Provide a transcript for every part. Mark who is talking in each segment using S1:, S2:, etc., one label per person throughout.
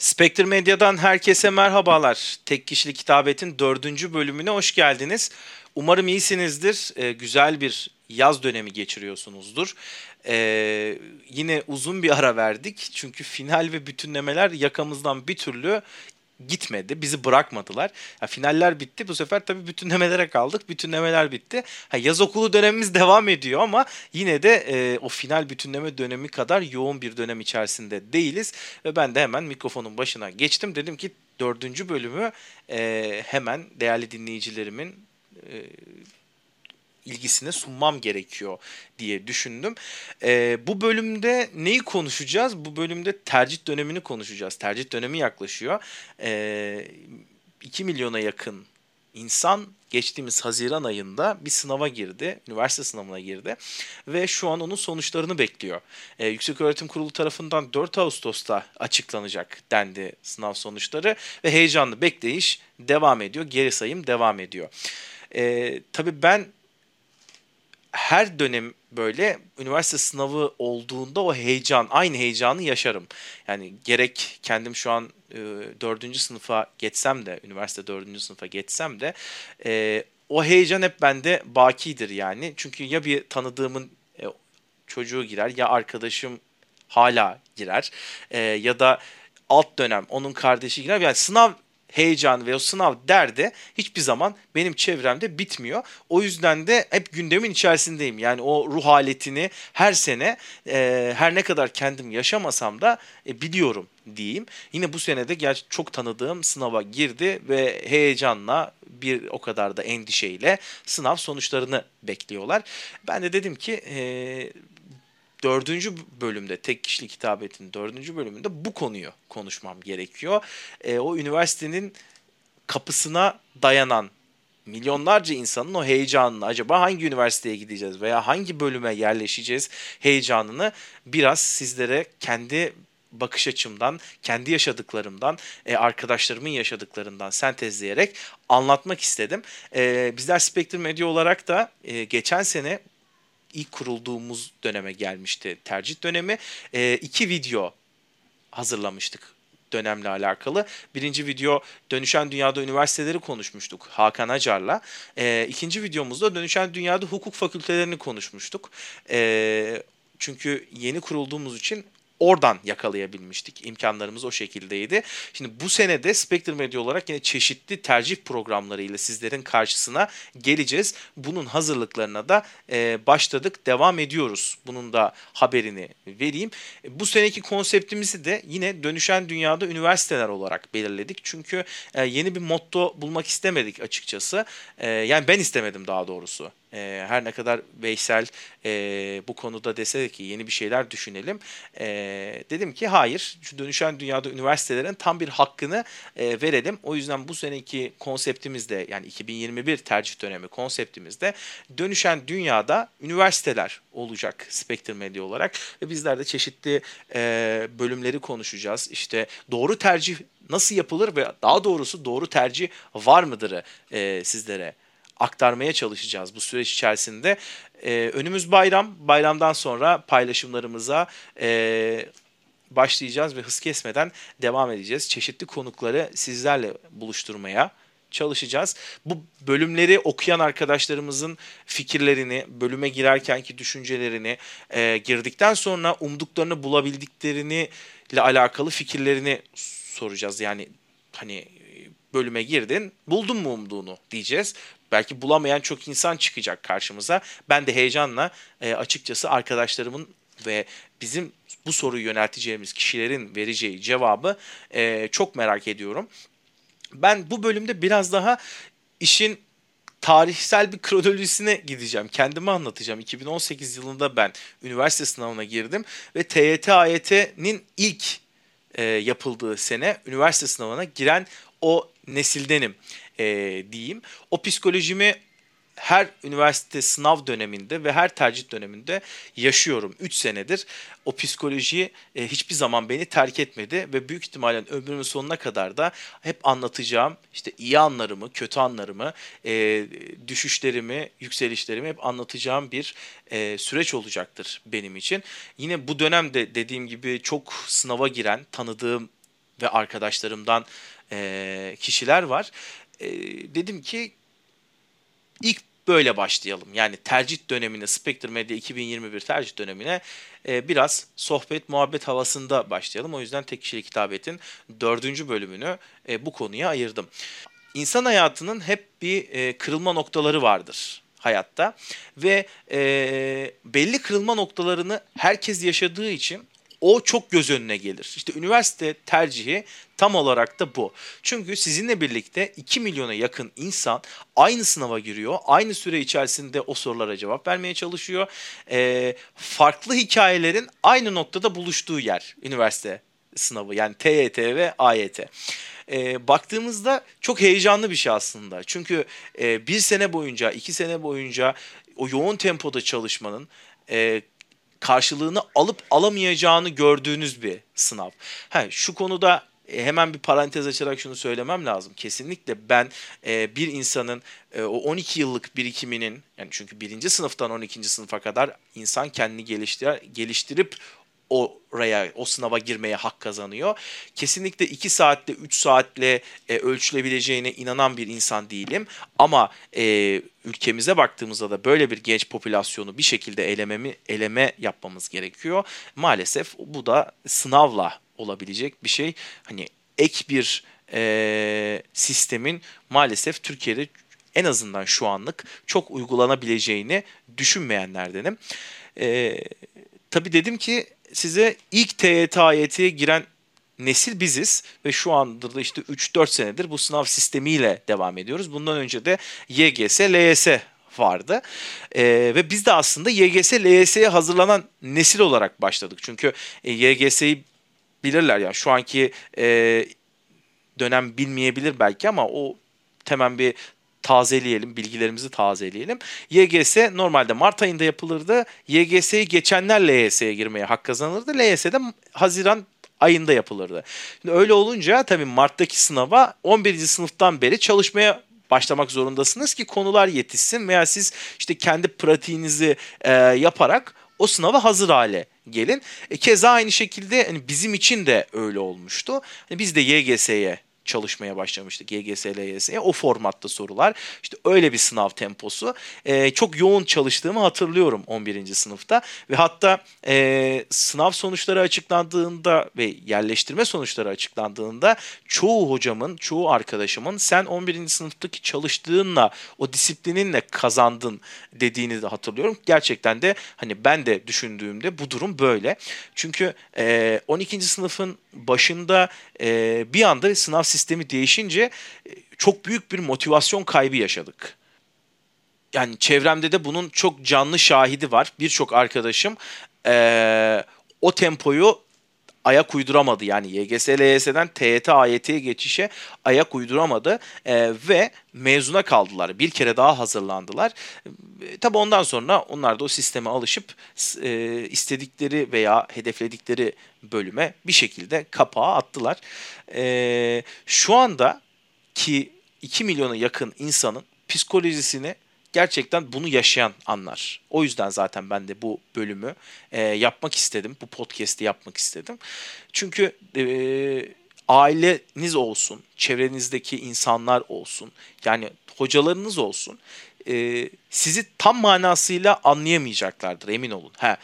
S1: Spectre Medya'dan herkese merhabalar. Tek Kişilik Kitabet'in dördüncü bölümüne hoş geldiniz. Umarım iyisinizdir. Ee, güzel bir yaz dönemi geçiriyorsunuzdur. Ee, yine uzun bir ara verdik. Çünkü final ve bütünlemeler yakamızdan bir türlü gitmedi. Bizi bırakmadılar. Ha, finaller bitti. Bu sefer tabii bütünlemelere kaldık. Bütünlemeler bitti. Ha, yaz okulu dönemimiz devam ediyor ama yine de e, o final bütünleme dönemi kadar yoğun bir dönem içerisinde değiliz. Ve ben de hemen mikrofonun başına geçtim. Dedim ki dördüncü bölümü e, hemen değerli dinleyicilerimin e, ilgisine sunmam gerekiyor diye düşündüm. E, bu bölümde neyi konuşacağız? Bu bölümde tercih dönemini konuşacağız. Tercih dönemi yaklaşıyor. E, 2 milyona yakın insan geçtiğimiz Haziran ayında bir sınava girdi, üniversite sınavına girdi ve şu an onun sonuçlarını bekliyor. Ee, Yüksek Öğretim Kurulu tarafından 4 Ağustos'ta açıklanacak dendi sınav sonuçları ve heyecanlı bekleyiş devam ediyor, geri sayım devam ediyor. Ee, tabii ben her dönem böyle üniversite sınavı olduğunda o heyecan, aynı heyecanı yaşarım. Yani gerek kendim şu an e, sınıfa geçsem de, üniversite dördüncü sınıfa geçsem de e, o heyecan hep bende bakidir yani. Çünkü ya bir tanıdığımın e, çocuğu girer ya arkadaşım hala girer e, ya da alt dönem onun kardeşi girer. Yani sınav heyecan ve o sınav derdi hiçbir zaman benim çevremde bitmiyor. O yüzden de hep gündemin içerisindeyim. Yani o ruh haletini her sene e, her ne kadar kendim yaşamasam da e, biliyorum diyeyim. Yine bu senede gerçi çok tanıdığım sınava girdi ve heyecanla bir o kadar da endişeyle sınav sonuçlarını bekliyorlar. Ben de dedim ki e, dördüncü bölümde tek kişilik hitabetin dördüncü bölümünde bu konuyu konuşmam gerekiyor. E, o üniversitenin kapısına dayanan milyonlarca insanın o heyecanını acaba hangi üniversiteye gideceğiz veya hangi bölüme yerleşeceğiz heyecanını biraz sizlere kendi bakış açımdan, kendi yaşadıklarımdan, e, arkadaşlarımın yaşadıklarından sentezleyerek anlatmak istedim. E, bizler Spectre Media olarak da e, geçen sene ilk kurulduğumuz döneme gelmişti tercih dönemi. E, iki video hazırlamıştık dönemle alakalı. Birinci video Dönüşen Dünyada Üniversiteleri konuşmuştuk Hakan Acar'la. E, ikinci videomuzda Dönüşen Dünyada Hukuk Fakültelerini konuşmuştuk. E, çünkü yeni kurulduğumuz için oradan yakalayabilmiştik. İmkanlarımız o şekildeydi. Şimdi bu sene de Spectre Media olarak yine çeşitli tercih programlarıyla sizlerin karşısına geleceğiz. Bunun hazırlıklarına da e, başladık, devam ediyoruz. Bunun da haberini vereyim. E, bu seneki konseptimizi de yine dönüşen dünyada üniversiteler olarak belirledik. Çünkü e, yeni bir motto bulmak istemedik açıkçası. Yani ben istemedim daha doğrusu. E, her ne kadar Veysel e, bu konuda dese ki yeni bir şeyler düşünelim. E, dedim ki hayır şu dönüşen dünyada üniversitelerin tam bir hakkını e, verelim. O yüzden bu seneki konseptimizde yani 2021 tercih dönemi konseptimizde dönüşen dünyada üniversiteler olacak Spectre Media olarak ve bizler de çeşitli e, bölümleri konuşacağız. İşte doğru tercih nasıl yapılır ve daha doğrusu doğru tercih var mıdırı e, sizlere aktarmaya çalışacağız bu süreç içerisinde. E, önümüz bayram. Bayramdan sonra paylaşımlarımıza e, başlayacağız ve hız kesmeden devam edeceğiz. Çeşitli konukları sizlerle buluşturmaya çalışacağız. Bu bölümleri okuyan arkadaşlarımızın fikirlerini, bölüme girerkenki düşüncelerini, e, girdikten sonra umduklarını bulabildiklerini ile alakalı fikirlerini soracağız. Yani hani bölüme girdin, buldun mu umduğunu diyeceğiz. Belki bulamayan çok insan çıkacak karşımıza. Ben de heyecanla e, açıkçası arkadaşlarımın ve bizim bu soruyu yönelteceğimiz kişilerin vereceği cevabı e, çok merak ediyorum. Ben bu bölümde biraz daha işin tarihsel bir kronolojisine gideceğim. Kendimi anlatacağım. 2018 yılında ben üniversite sınavına girdim ve TYT AYT'nin ilk e, yapıldığı sene üniversite sınavına giren o nesildenim e, diyeyim. O psikolojimi her üniversite sınav döneminde ve her tercih döneminde yaşıyorum. 3 senedir o psikoloji e, hiçbir zaman beni terk etmedi ve büyük ihtimalle ömrümün sonuna kadar da hep anlatacağım işte iyi anlarımı, kötü anlarımı, e, düşüşlerimi, yükselişlerimi hep anlatacağım bir e, süreç olacaktır benim için. Yine bu dönemde dediğim gibi çok sınava giren, tanıdığım ve arkadaşlarımdan e, kişiler var. E, dedim ki ilk böyle başlayalım. Yani tercih dönemine, Spectre Media 2021 tercih dönemine e, biraz sohbet, muhabbet havasında başlayalım. O yüzden tek kişilik kitabetin dördüncü bölümünü e, bu konuya ayırdım. İnsan hayatının hep bir e, kırılma noktaları vardır hayatta ve e, belli kırılma noktalarını herkes yaşadığı için o çok göz önüne gelir. İşte üniversite tercihi tam olarak da bu. Çünkü sizinle birlikte 2 milyona yakın insan aynı sınava giriyor. Aynı süre içerisinde o sorulara cevap vermeye çalışıyor. Ee, farklı hikayelerin aynı noktada buluştuğu yer üniversite sınavı. Yani TYT ve AYT e, baktığımızda çok heyecanlı bir şey aslında. Çünkü e, bir sene boyunca, iki sene boyunca o yoğun tempoda çalışmanın e, karşılığını alıp alamayacağını gördüğünüz bir sınav. Ha, şu konuda e, hemen bir parantez açarak şunu söylemem lazım. Kesinlikle ben e, bir insanın e, o 12 yıllık birikiminin yani çünkü birinci sınıftan 12. sınıfa kadar insan kendini geliştir geliştirip oraya, o sınava girmeye hak kazanıyor. Kesinlikle 2 saatle, 3 saatle e, ölçülebileceğine inanan bir insan değilim. Ama e, ülkemize baktığımızda da böyle bir genç popülasyonu bir şekilde elememi, eleme yapmamız gerekiyor. Maalesef bu da sınavla olabilecek bir şey. Hani ek bir e, sistemin maalesef Türkiye'de en azından şu anlık çok uygulanabileceğini düşünmeyenlerdenim. E, tabii dedim ki size ilk TYT AYT'ye giren nesil biziz ve şu anda da işte 3-4 senedir bu sınav sistemiyle devam ediyoruz. Bundan önce de YGS, LYS vardı. ee, ve biz de aslında YGS, LYS'ye hazırlanan nesil olarak başladık. Çünkü e, YGS'yi bilirler ya yani şu anki e, dönem bilmeyebilir belki ama o hemen bir tazeleyelim, bilgilerimizi tazeleyelim. YGS normalde Mart ayında yapılırdı. YGS'yi geçenler LYS'ye girmeye hak kazanırdı. LYS de Haziran ayında yapılırdı. Şimdi öyle olunca tabii Mart'taki sınava 11. sınıftan beri çalışmaya başlamak zorundasınız ki konular yetişsin veya siz işte kendi pratiğinizi e, yaparak o sınava hazır hale gelin. E, keza aynı şekilde hani bizim için de öyle olmuştu. Hani biz de YGS'ye çalışmaya başlamıştık YGS, LYS'ye. O formatta sorular. İşte öyle bir sınav temposu. E, çok yoğun çalıştığımı hatırlıyorum 11. sınıfta. Ve hatta e, sınav sonuçları açıklandığında ve yerleştirme sonuçları açıklandığında çoğu hocamın, çoğu arkadaşımın sen 11. sınıftaki çalıştığınla, o disiplininle kazandın dediğini de hatırlıyorum. Gerçekten de hani ben de düşündüğümde bu durum böyle. Çünkü e, 12. sınıfın başında e, bir anda sınav sistemi değişince e, çok büyük bir motivasyon kaybı yaşadık. Yani çevremde de bunun çok canlı şahidi var. Birçok arkadaşım e, o tempoyu ayak uyduramadı. Yani YGS, LYS'den TYT, AYT'ye geçişe ayak uyduramadı e, ve mezuna kaldılar. Bir kere daha hazırlandılar. E, tabi ondan sonra onlar da o sisteme alışıp e, istedikleri veya hedefledikleri bölüme bir şekilde kapağı attılar. E, şu anda ki 2 milyona yakın insanın psikolojisini gerçekten bunu yaşayan anlar. O yüzden zaten ben de bu bölümü e, yapmak istedim. Bu podcast'i yapmak istedim. Çünkü e, aileniz olsun, çevrenizdeki insanlar olsun, yani hocalarınız olsun e, sizi tam manasıyla anlayamayacaklardır emin olun. Ha,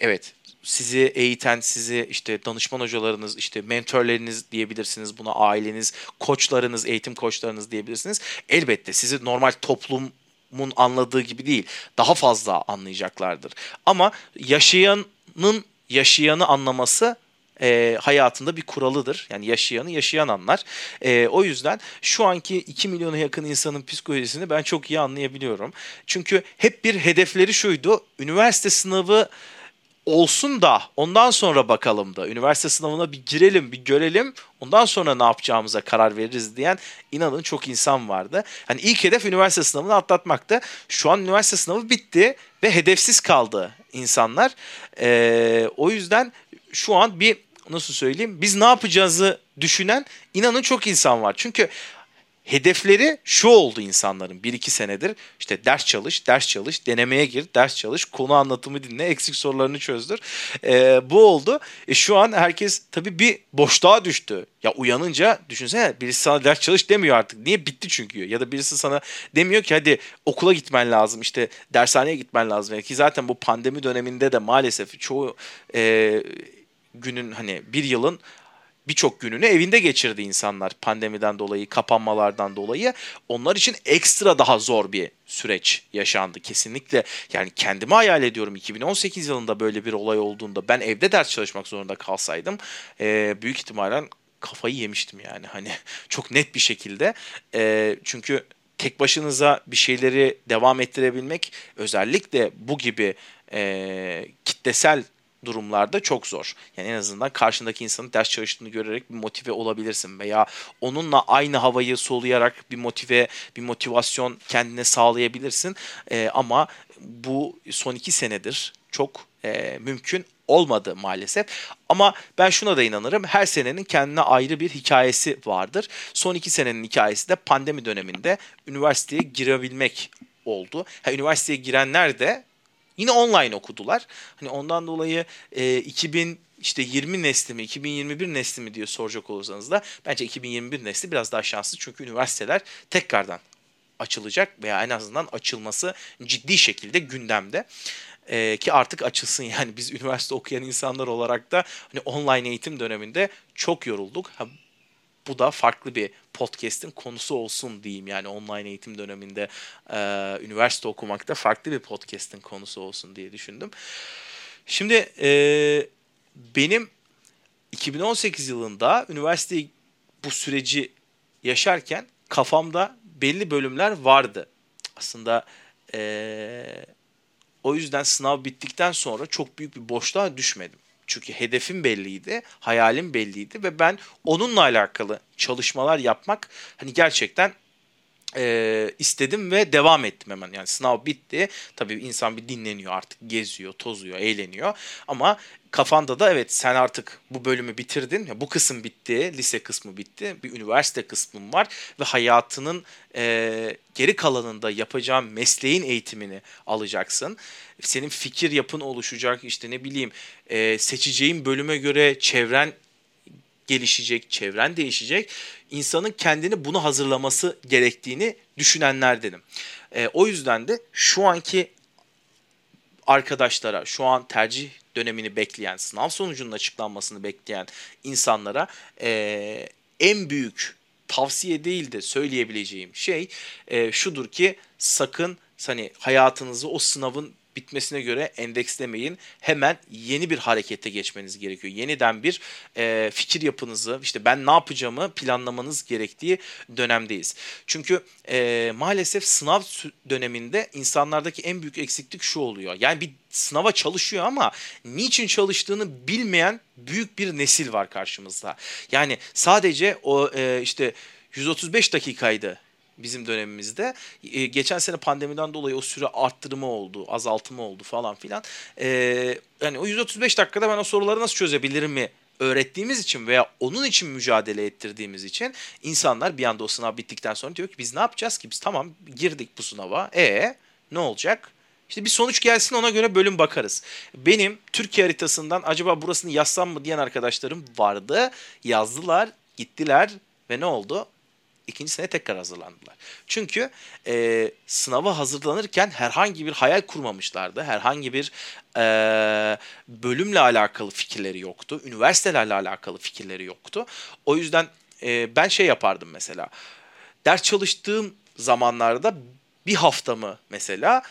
S1: evet sizi eğiten, sizi işte danışman hocalarınız, işte mentorlarınız diyebilirsiniz buna, aileniz, koçlarınız, eğitim koçlarınız diyebilirsiniz. Elbette sizi normal toplum mun anladığı gibi değil. Daha fazla anlayacaklardır. Ama yaşayanın yaşayanı anlaması e, hayatında bir kuralıdır. Yani yaşayanı yaşayan anlar. E, o yüzden şu anki 2 milyona yakın insanın psikolojisini ben çok iyi anlayabiliyorum. Çünkü hep bir hedefleri şuydu. Üniversite sınavı olsun da ondan sonra bakalım da üniversite sınavına bir girelim bir görelim ondan sonra ne yapacağımıza karar veririz diyen inanın çok insan vardı. Hani ilk hedef üniversite sınavını atlatmaktı. Şu an üniversite sınavı bitti ve hedefsiz kaldı insanlar. Ee, o yüzden şu an bir nasıl söyleyeyim biz ne yapacağızı düşünen inanın çok insan var. Çünkü hedefleri şu oldu insanların 1-2 senedir. İşte ders çalış, ders çalış, denemeye gir, ders çalış, konu anlatımı dinle, eksik sorularını çözdür. E, bu oldu. E, şu an herkes tabii bir boşluğa düştü. Ya uyanınca düşünsene birisi sana ders çalış demiyor artık. Niye? Bitti çünkü. Ya da birisi sana demiyor ki hadi okula gitmen lazım, işte dershaneye gitmen lazım. Ki zaten bu pandemi döneminde de maalesef çoğu e, günün hani bir yılın birçok gününü evinde geçirdi insanlar pandemiden dolayı, kapanmalardan dolayı. Onlar için ekstra daha zor bir süreç yaşandı kesinlikle. Yani kendimi hayal ediyorum 2018 yılında böyle bir olay olduğunda ben evde ders çalışmak zorunda kalsaydım e, büyük ihtimalle kafayı yemiştim yani hani çok net bir şekilde. E, çünkü tek başınıza bir şeyleri devam ettirebilmek özellikle bu gibi e, kitlesel durumlarda çok zor. Yani en azından karşındaki insanın ders çalıştığını görerek bir motive olabilirsin veya onunla aynı havayı soluyarak bir motive, bir motivasyon kendine sağlayabilirsin. E, ama bu son iki senedir çok e, mümkün olmadı maalesef. Ama ben şuna da inanırım. Her senenin kendine ayrı bir hikayesi vardır. Son iki senenin hikayesi de pandemi döneminde üniversiteye girebilmek oldu. Ha, üniversiteye girenler de Yine online okudular. Hani ondan dolayı e, 2000 işte 20 nesli mi 2021 nesli mi diye soracak olursanız da bence 2021 nesli biraz daha şanslı çünkü üniversiteler tekrardan açılacak veya en azından açılması ciddi şekilde gündemde. Ee, ki artık açılsın yani biz üniversite okuyan insanlar olarak da hani online eğitim döneminde çok yorulduk. Ha, bu da farklı bir podcast'in konusu olsun diyeyim. Yani online eğitim döneminde e, üniversite okumakta farklı bir podcast'in konusu olsun diye düşündüm. Şimdi e, benim 2018 yılında üniversite bu süreci yaşarken kafamda belli bölümler vardı. Aslında e, o yüzden sınav bittikten sonra çok büyük bir boşluğa düşmedim. Çünkü hedefim belliydi, hayalim belliydi ve ben onunla alakalı çalışmalar yapmak hani gerçekten e, istedim ve devam ettim hemen. Yani sınav bitti. Tabii insan bir dinleniyor artık, geziyor, tozuyor, eğleniyor. Ama kafanda da evet sen artık bu bölümü bitirdin. Bu kısım bitti, lise kısmı bitti. Bir üniversite kısmım var ve hayatının e, geri kalanında yapacağın mesleğin eğitimini alacaksın. Senin fikir yapın oluşacak işte ne bileyim e, seçeceğin bölüme göre çevren gelişecek, çevren değişecek. İnsanın kendini bunu hazırlaması gerektiğini düşünenlerdenim. E, o yüzden de şu anki arkadaşlara, şu an tercih dönemini bekleyen, sınav sonucunun açıklanmasını bekleyen insanlara e, en büyük tavsiye değil de söyleyebileceğim şey e, şudur ki sakın hani hayatınızı o sınavın bitmesine göre endekslemeyin. Hemen yeni bir harekete geçmeniz gerekiyor. Yeniden bir e, fikir yapınızı, işte ben ne yapacağımı planlamanız gerektiği dönemdeyiz. Çünkü e, maalesef sınav döneminde insanlardaki en büyük eksiklik şu oluyor. Yani bir sınava çalışıyor ama niçin çalıştığını bilmeyen büyük bir nesil var karşımızda. Yani sadece o e, işte 135 dakikaydı bizim dönemimizde. E, geçen sene pandemiden dolayı o süre arttırımı oldu, azaltımı oldu falan filan. E, yani o 135 dakikada ben o soruları nasıl çözebilirim mi öğrettiğimiz için veya onun için mücadele ettirdiğimiz için insanlar bir anda o sınav bittikten sonra diyor ki biz ne yapacağız ki? Biz tamam girdik bu sınava. E ne olacak? İşte bir sonuç gelsin ona göre bölüm bakarız. Benim Türkiye haritasından acaba burasını yazsam mı diyen arkadaşlarım vardı. Yazdılar, gittiler ve ne oldu? İkinci sene tekrar hazırlandılar. Çünkü e, sınava hazırlanırken herhangi bir hayal kurmamışlardı. Herhangi bir e, bölümle alakalı fikirleri yoktu. Üniversitelerle alakalı fikirleri yoktu. O yüzden e, ben şey yapardım mesela. Ders çalıştığım zamanlarda bir haftamı mesela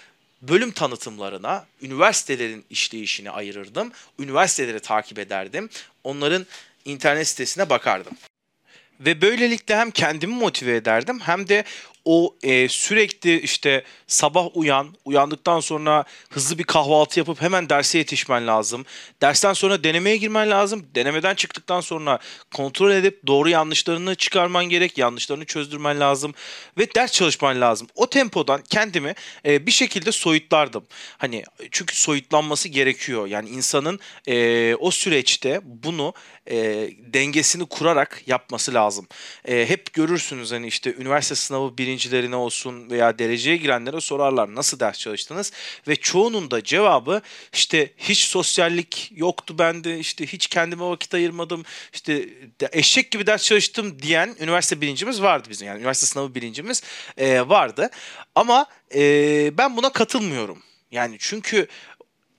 S1: bölüm tanıtımlarına, üniversitelerin işleyişini ayırırdım. Üniversiteleri takip ederdim. Onların internet sitesine bakardım. Ve böylelikle hem kendimi motive ederdim hem de o e, sürekli işte sabah uyan, uyandıktan sonra hızlı bir kahvaltı yapıp hemen derse yetişmen lazım. Dersten sonra denemeye girmen lazım. Denemeden çıktıktan sonra kontrol edip doğru yanlışlarını çıkarman gerek, yanlışlarını çözdürmen lazım ve ders çalışman lazım. O tempodan kendimi e, bir şekilde soyutlardım. Hani çünkü soyutlanması gerekiyor. Yani insanın e, o süreçte bunu e, dengesini kurarak yapması lazım. E, hep görürsünüz hani işte üniversite sınavı birincilerine olsun veya dereceye girenlere sorarlar nasıl ders çalıştınız ve çoğunun da cevabı işte hiç sosyallik yoktu bende işte hiç kendime vakit ayırmadım işte eşek gibi ders çalıştım diyen üniversite birincimiz vardı bizim yani üniversite sınavı birincimiz e, vardı ama e, ben buna katılmıyorum. Yani çünkü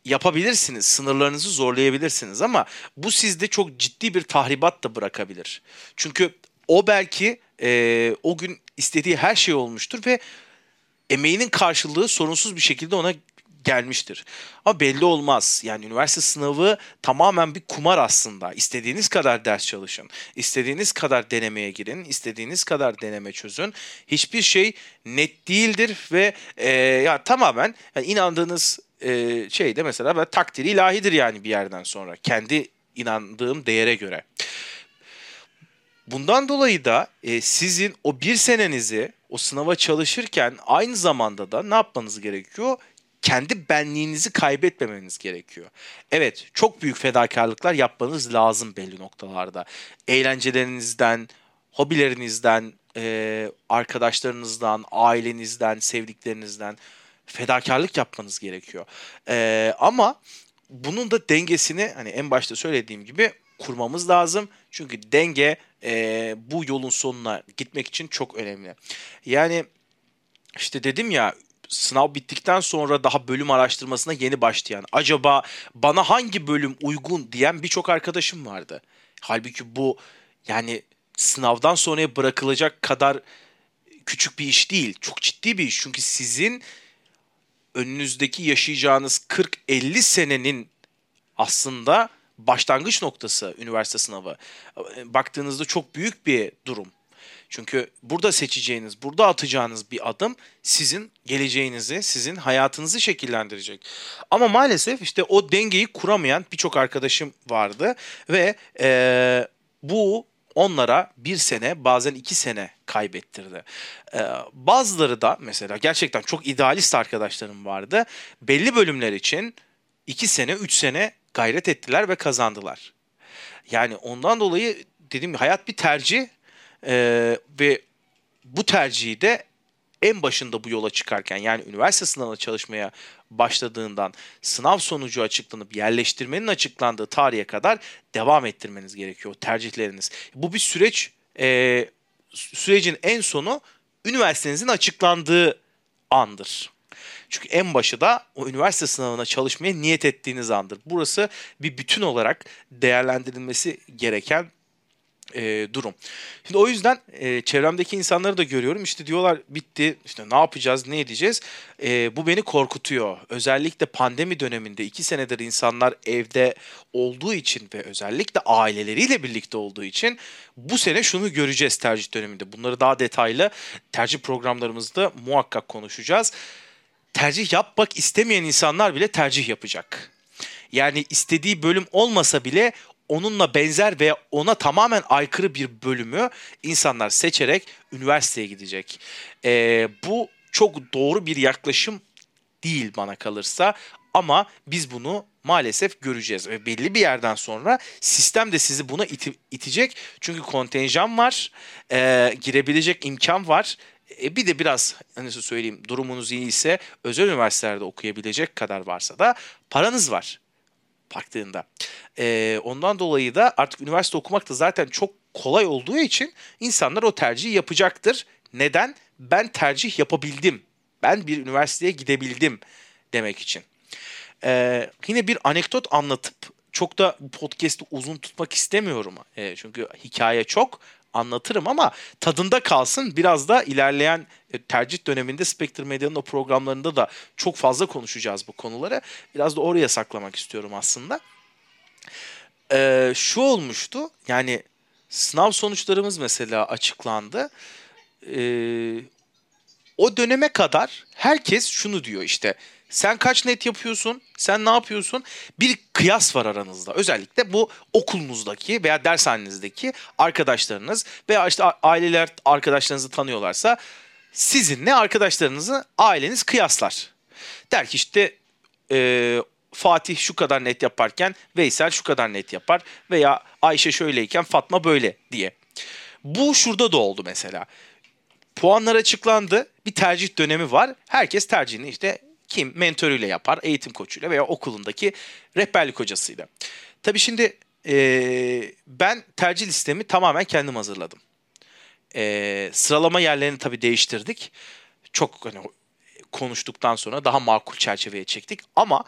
S1: yapabilirsiniz, sınırlarınızı zorlayabilirsiniz ama bu sizde çok ciddi bir tahribat da bırakabilir. Çünkü o belki e, o gün istediği her şey olmuştur ve emeğinin karşılığı sorunsuz bir şekilde ona gelmiştir. Ama belli olmaz. Yani üniversite sınavı tamamen bir kumar aslında. İstediğiniz kadar ders çalışın. istediğiniz kadar denemeye girin. istediğiniz kadar deneme çözün. Hiçbir şey net değildir ve e, ya tamamen yani inandığınız e, şey de mesela takdiri ilahidir yani bir yerden sonra. Kendi inandığım değere göre. Bundan dolayı da e, sizin o bir senenizi o sınava çalışırken aynı zamanda da ne yapmanız gerekiyor? Kendi benliğinizi kaybetmemeniz gerekiyor. Evet çok büyük fedakarlıklar yapmanız lazım belli noktalarda. Eğlencelerinizden, hobilerinizden, e, arkadaşlarınızdan, ailenizden, sevdiklerinizden fedakarlık yapmanız gerekiyor. E, ama bunun da dengesini hani en başta söylediğim gibi kurmamız lazım. Çünkü denge e, bu yolun sonuna gitmek için çok önemli. Yani işte dedim ya sınav bittikten sonra daha bölüm araştırmasına yeni başlayan, acaba bana hangi bölüm uygun diyen birçok arkadaşım vardı. Halbuki bu yani sınavdan sonraya bırakılacak kadar küçük bir iş değil. Çok ciddi bir iş. Çünkü sizin önünüzdeki yaşayacağınız 40-50 senenin aslında başlangıç noktası üniversite sınavı. Baktığınızda çok büyük bir durum. Çünkü burada seçeceğiniz, burada atacağınız bir adım sizin geleceğinizi, sizin hayatınızı şekillendirecek. Ama maalesef işte o dengeyi kuramayan birçok arkadaşım vardı ve e, bu onlara bir sene bazen iki sene kaybettirdi. Ee, bazıları da mesela gerçekten çok idealist arkadaşlarım vardı. Belli bölümler için iki sene, üç sene gayret ettiler ve kazandılar. Yani ondan dolayı dediğim hayat bir tercih ee, ve bu tercihi de en başında bu yola çıkarken yani üniversite sınavına çalışmaya başladığından sınav sonucu açıklanıp yerleştirmenin açıklandığı tarihe kadar devam ettirmeniz gerekiyor tercihleriniz. Bu bir süreç e, sürecin en sonu üniversitenizin açıklandığı andır. Çünkü en başı da o üniversite sınavına çalışmaya niyet ettiğiniz andır. Burası bir bütün olarak değerlendirilmesi gereken e, durum. Şimdi o yüzden e, çevremdeki insanları da görüyorum. İşte diyorlar bitti işte ne yapacağız ne edeceğiz. E, bu beni korkutuyor. Özellikle pandemi döneminde iki senedir insanlar evde olduğu için ve özellikle aileleriyle birlikte olduğu için bu sene şunu göreceğiz tercih döneminde. Bunları daha detaylı tercih programlarımızda muhakkak konuşacağız. Tercih yapmak istemeyen insanlar bile tercih yapacak. Yani istediği bölüm olmasa bile onunla benzer veya ona tamamen aykırı bir bölümü insanlar seçerek üniversiteye gidecek. E, bu çok doğru bir yaklaşım değil bana kalırsa ama biz bunu maalesef göreceğiz ve belli bir yerden sonra sistem de sizi buna iti, itecek çünkü kontenjan var, e, girebilecek imkan var. E, bir de biraz hani söyleyeyim durumunuz iyi ise özel üniversitelerde okuyabilecek kadar varsa da paranız var baktığında. E, ondan dolayı da artık üniversite okumak da zaten çok kolay olduğu için insanlar o tercihi yapacaktır. Neden? Ben tercih yapabildim. Ben bir üniversiteye gidebildim demek için. Ee, yine bir anekdot anlatıp çok da bu podcast'i uzun tutmak istemiyorum. E, çünkü hikaye çok anlatırım ama tadında kalsın. Biraz da ilerleyen e, tercih döneminde Spectre Medya'nın o programlarında da çok fazla konuşacağız bu konuları. Biraz da oraya saklamak istiyorum aslında. Ee, şu olmuştu yani sınav sonuçlarımız mesela açıklandı. Ee, o döneme kadar herkes şunu diyor işte sen kaç net yapıyorsun? Sen ne yapıyorsun? Bir kıyas var aranızda. Özellikle bu okulunuzdaki veya dershanenizdeki arkadaşlarınız veya işte aileler arkadaşlarınızı tanıyorlarsa sizinle arkadaşlarınızı aileniz kıyaslar. Der ki işte e, Fatih şu kadar net yaparken Veysel şu kadar net yapar veya Ayşe şöyleyken Fatma böyle diye. Bu şurada da oldu mesela. Puanlar açıklandı. Bir tercih dönemi var. Herkes tercihini işte kim mentörüyle yapar, eğitim koçuyla veya okulundaki rehberlik hocasıyla. Tabii şimdi e, ben tercih listemi tamamen kendim hazırladım. E, sıralama yerlerini tabii değiştirdik. Çok hani konuştuktan sonra daha makul çerçeveye çektik. Ama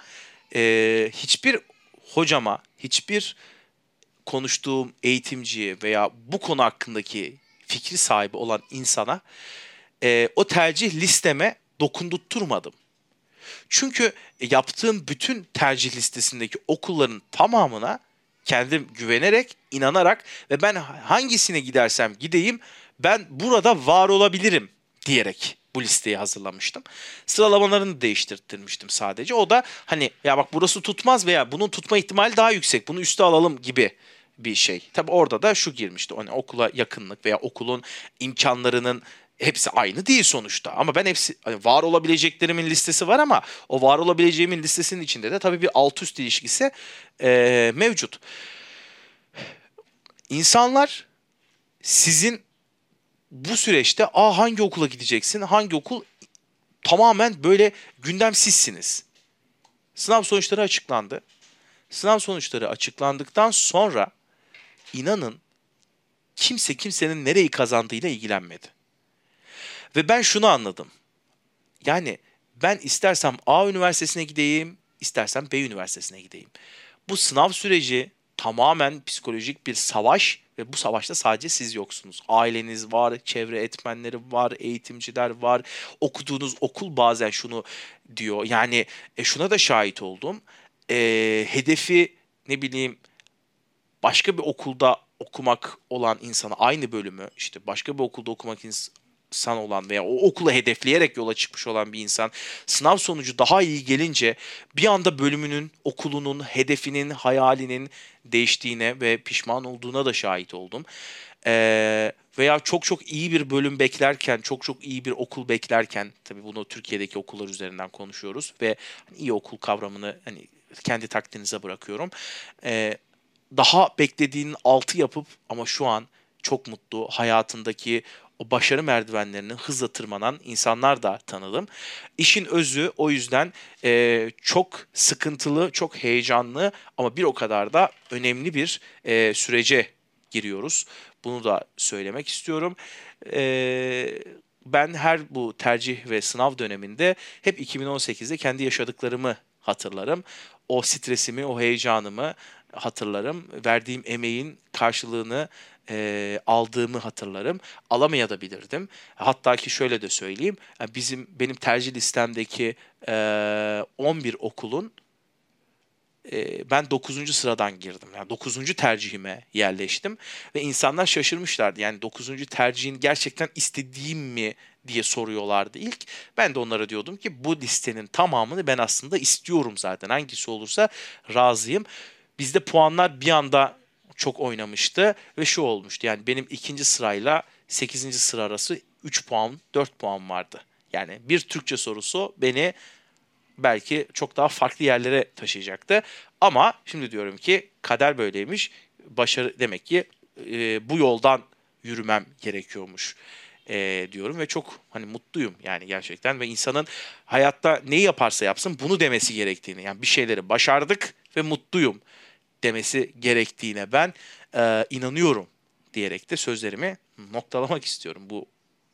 S1: e, hiçbir hocama, hiçbir konuştuğum eğitimciye veya bu konu hakkındaki fikri sahibi olan insana e, o tercih listeme dokundurtturmadım. Çünkü yaptığım bütün tercih listesindeki okulların tamamına kendim güvenerek, inanarak ve ben hangisine gidersem gideyim ben burada var olabilirim diyerek bu listeyi hazırlamıştım. Sıralamalarını değiştirttirmiştim sadece. O da hani ya bak burası tutmaz veya bunun tutma ihtimali daha yüksek. Bunu üste alalım gibi bir şey. Tabi orada da şu girmişti. Hani okula yakınlık veya okulun imkanlarının hepsi aynı değil sonuçta. Ama ben hepsi hani var olabileceklerimin listesi var ama o var olabileceğimin listesinin içinde de tabii bir alt üst ilişkisi e, mevcut. İnsanlar sizin bu süreçte a hangi okula gideceksin, hangi okul tamamen böyle gündemsizsiniz. Sınav sonuçları açıklandı. Sınav sonuçları açıklandıktan sonra inanın kimse kimsenin nereyi kazandığıyla ilgilenmedi. Ve ben şunu anladım. Yani ben istersem A üniversitesine gideyim, istersem B üniversitesine gideyim. Bu sınav süreci tamamen psikolojik bir savaş ve bu savaşta sadece siz yoksunuz. Aileniz var, çevre etmenleri var, eğitimciler var. Okuduğunuz okul bazen şunu diyor. Yani e, şuna da şahit oldum. E, hedefi ne bileyim başka bir okulda okumak olan insana aynı bölümü işte başka bir okulda okumak insan olan veya o okulu hedefleyerek yola çıkmış olan bir insan sınav sonucu daha iyi gelince bir anda bölümünün, okulunun, hedefinin, hayalinin değiştiğine ve pişman olduğuna da şahit oldum. Ee, veya çok çok iyi bir bölüm beklerken, çok çok iyi bir okul beklerken, tabii bunu Türkiye'deki okullar üzerinden konuşuyoruz ve hani iyi okul kavramını hani kendi takdirinize bırakıyorum. Ee, daha beklediğinin altı yapıp ama şu an çok mutlu hayatındaki o başarı merdivenlerini hızla tırmanan insanlar da tanıdım. İşin özü o yüzden e, çok sıkıntılı, çok heyecanlı ama bir o kadar da önemli bir e, sürece giriyoruz. Bunu da söylemek istiyorum. E, ben her bu tercih ve sınav döneminde hep 2018'de kendi yaşadıklarımı hatırlarım. O stresimi, o heyecanımı hatırlarım. Verdiğim emeğin karşılığını e, aldığımı hatırlarım. Alamayabilirdim. Hatta ki şöyle de söyleyeyim. Bizim benim tercih listemdeki e, 11 okulun e, ben 9. sıradan girdim. Yani 9. tercihime yerleştim ve insanlar şaşırmışlardı. Yani 9. tercihin gerçekten istediğim mi diye soruyorlardı ilk. Ben de onlara diyordum ki bu listenin tamamını ben aslında istiyorum zaten. Hangisi olursa razıyım. Bizde puanlar bir anda çok oynamıştı ve şu olmuştu. Yani benim ikinci sırayla 8. sıra arası 3 puan 4 puan vardı. Yani bir Türkçe sorusu beni belki çok daha farklı yerlere taşıyacaktı. Ama şimdi diyorum ki kader böyleymiş. Başarı demek ki e, bu yoldan yürümem gerekiyormuş e, diyorum ve çok hani mutluyum yani gerçekten ve insanın hayatta neyi yaparsa yapsın bunu demesi gerektiğini yani bir şeyleri başardık ve mutluyum demesi gerektiğine ben e, inanıyorum diyerek de sözlerimi noktalamak istiyorum bu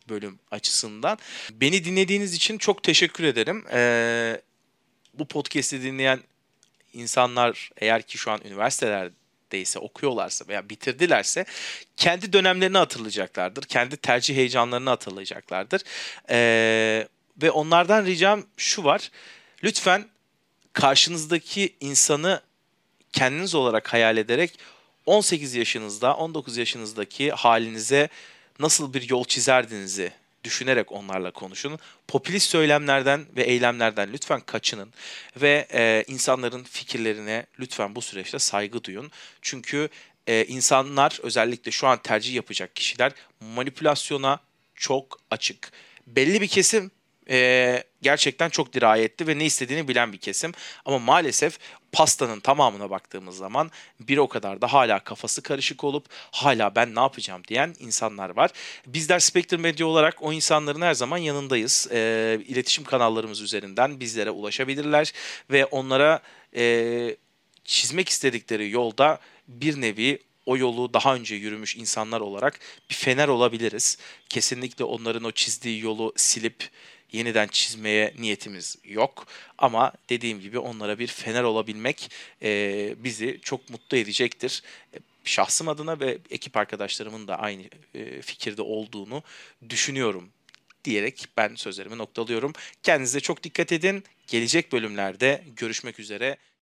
S1: bölüm açısından. Beni dinlediğiniz için çok teşekkür ederim. E, bu podcast'i dinleyen insanlar eğer ki şu an üniversitelerdeyse okuyorlarsa veya bitirdilerse kendi dönemlerini hatırlayacaklardır. Kendi tercih heyecanlarını hatırlayacaklardır. Ee, ve onlardan ricam şu var. Lütfen karşınızdaki insanı kendiniz olarak hayal ederek 18 yaşınızda, 19 yaşınızdaki halinize nasıl bir yol çizerdinizi düşünerek onlarla konuşun. Popülist söylemlerden ve eylemlerden lütfen kaçının ve e, insanların fikirlerine lütfen bu süreçte saygı duyun. Çünkü e, insanlar özellikle şu an tercih yapacak kişiler manipülasyona çok açık. Belli bir kesim e, gerçekten çok dirayetli ve ne istediğini bilen bir kesim. Ama maalesef pastanın tamamına baktığımız zaman bir o kadar da hala kafası karışık olup hala ben ne yapacağım diyen insanlar var. Bizler Spectre Medya olarak o insanların her zaman yanındayız. E, iletişim kanallarımız üzerinden bizlere ulaşabilirler ve onlara e, çizmek istedikleri yolda bir nevi o yolu daha önce yürümüş insanlar olarak bir fener olabiliriz. Kesinlikle onların o çizdiği yolu silip yeniden çizmeye niyetimiz yok. Ama dediğim gibi onlara bir fener olabilmek e, bizi çok mutlu edecektir. Şahsım adına ve ekip arkadaşlarımın da aynı e, fikirde olduğunu düşünüyorum diyerek ben sözlerimi noktalıyorum. Kendinize çok dikkat edin. Gelecek bölümlerde görüşmek üzere.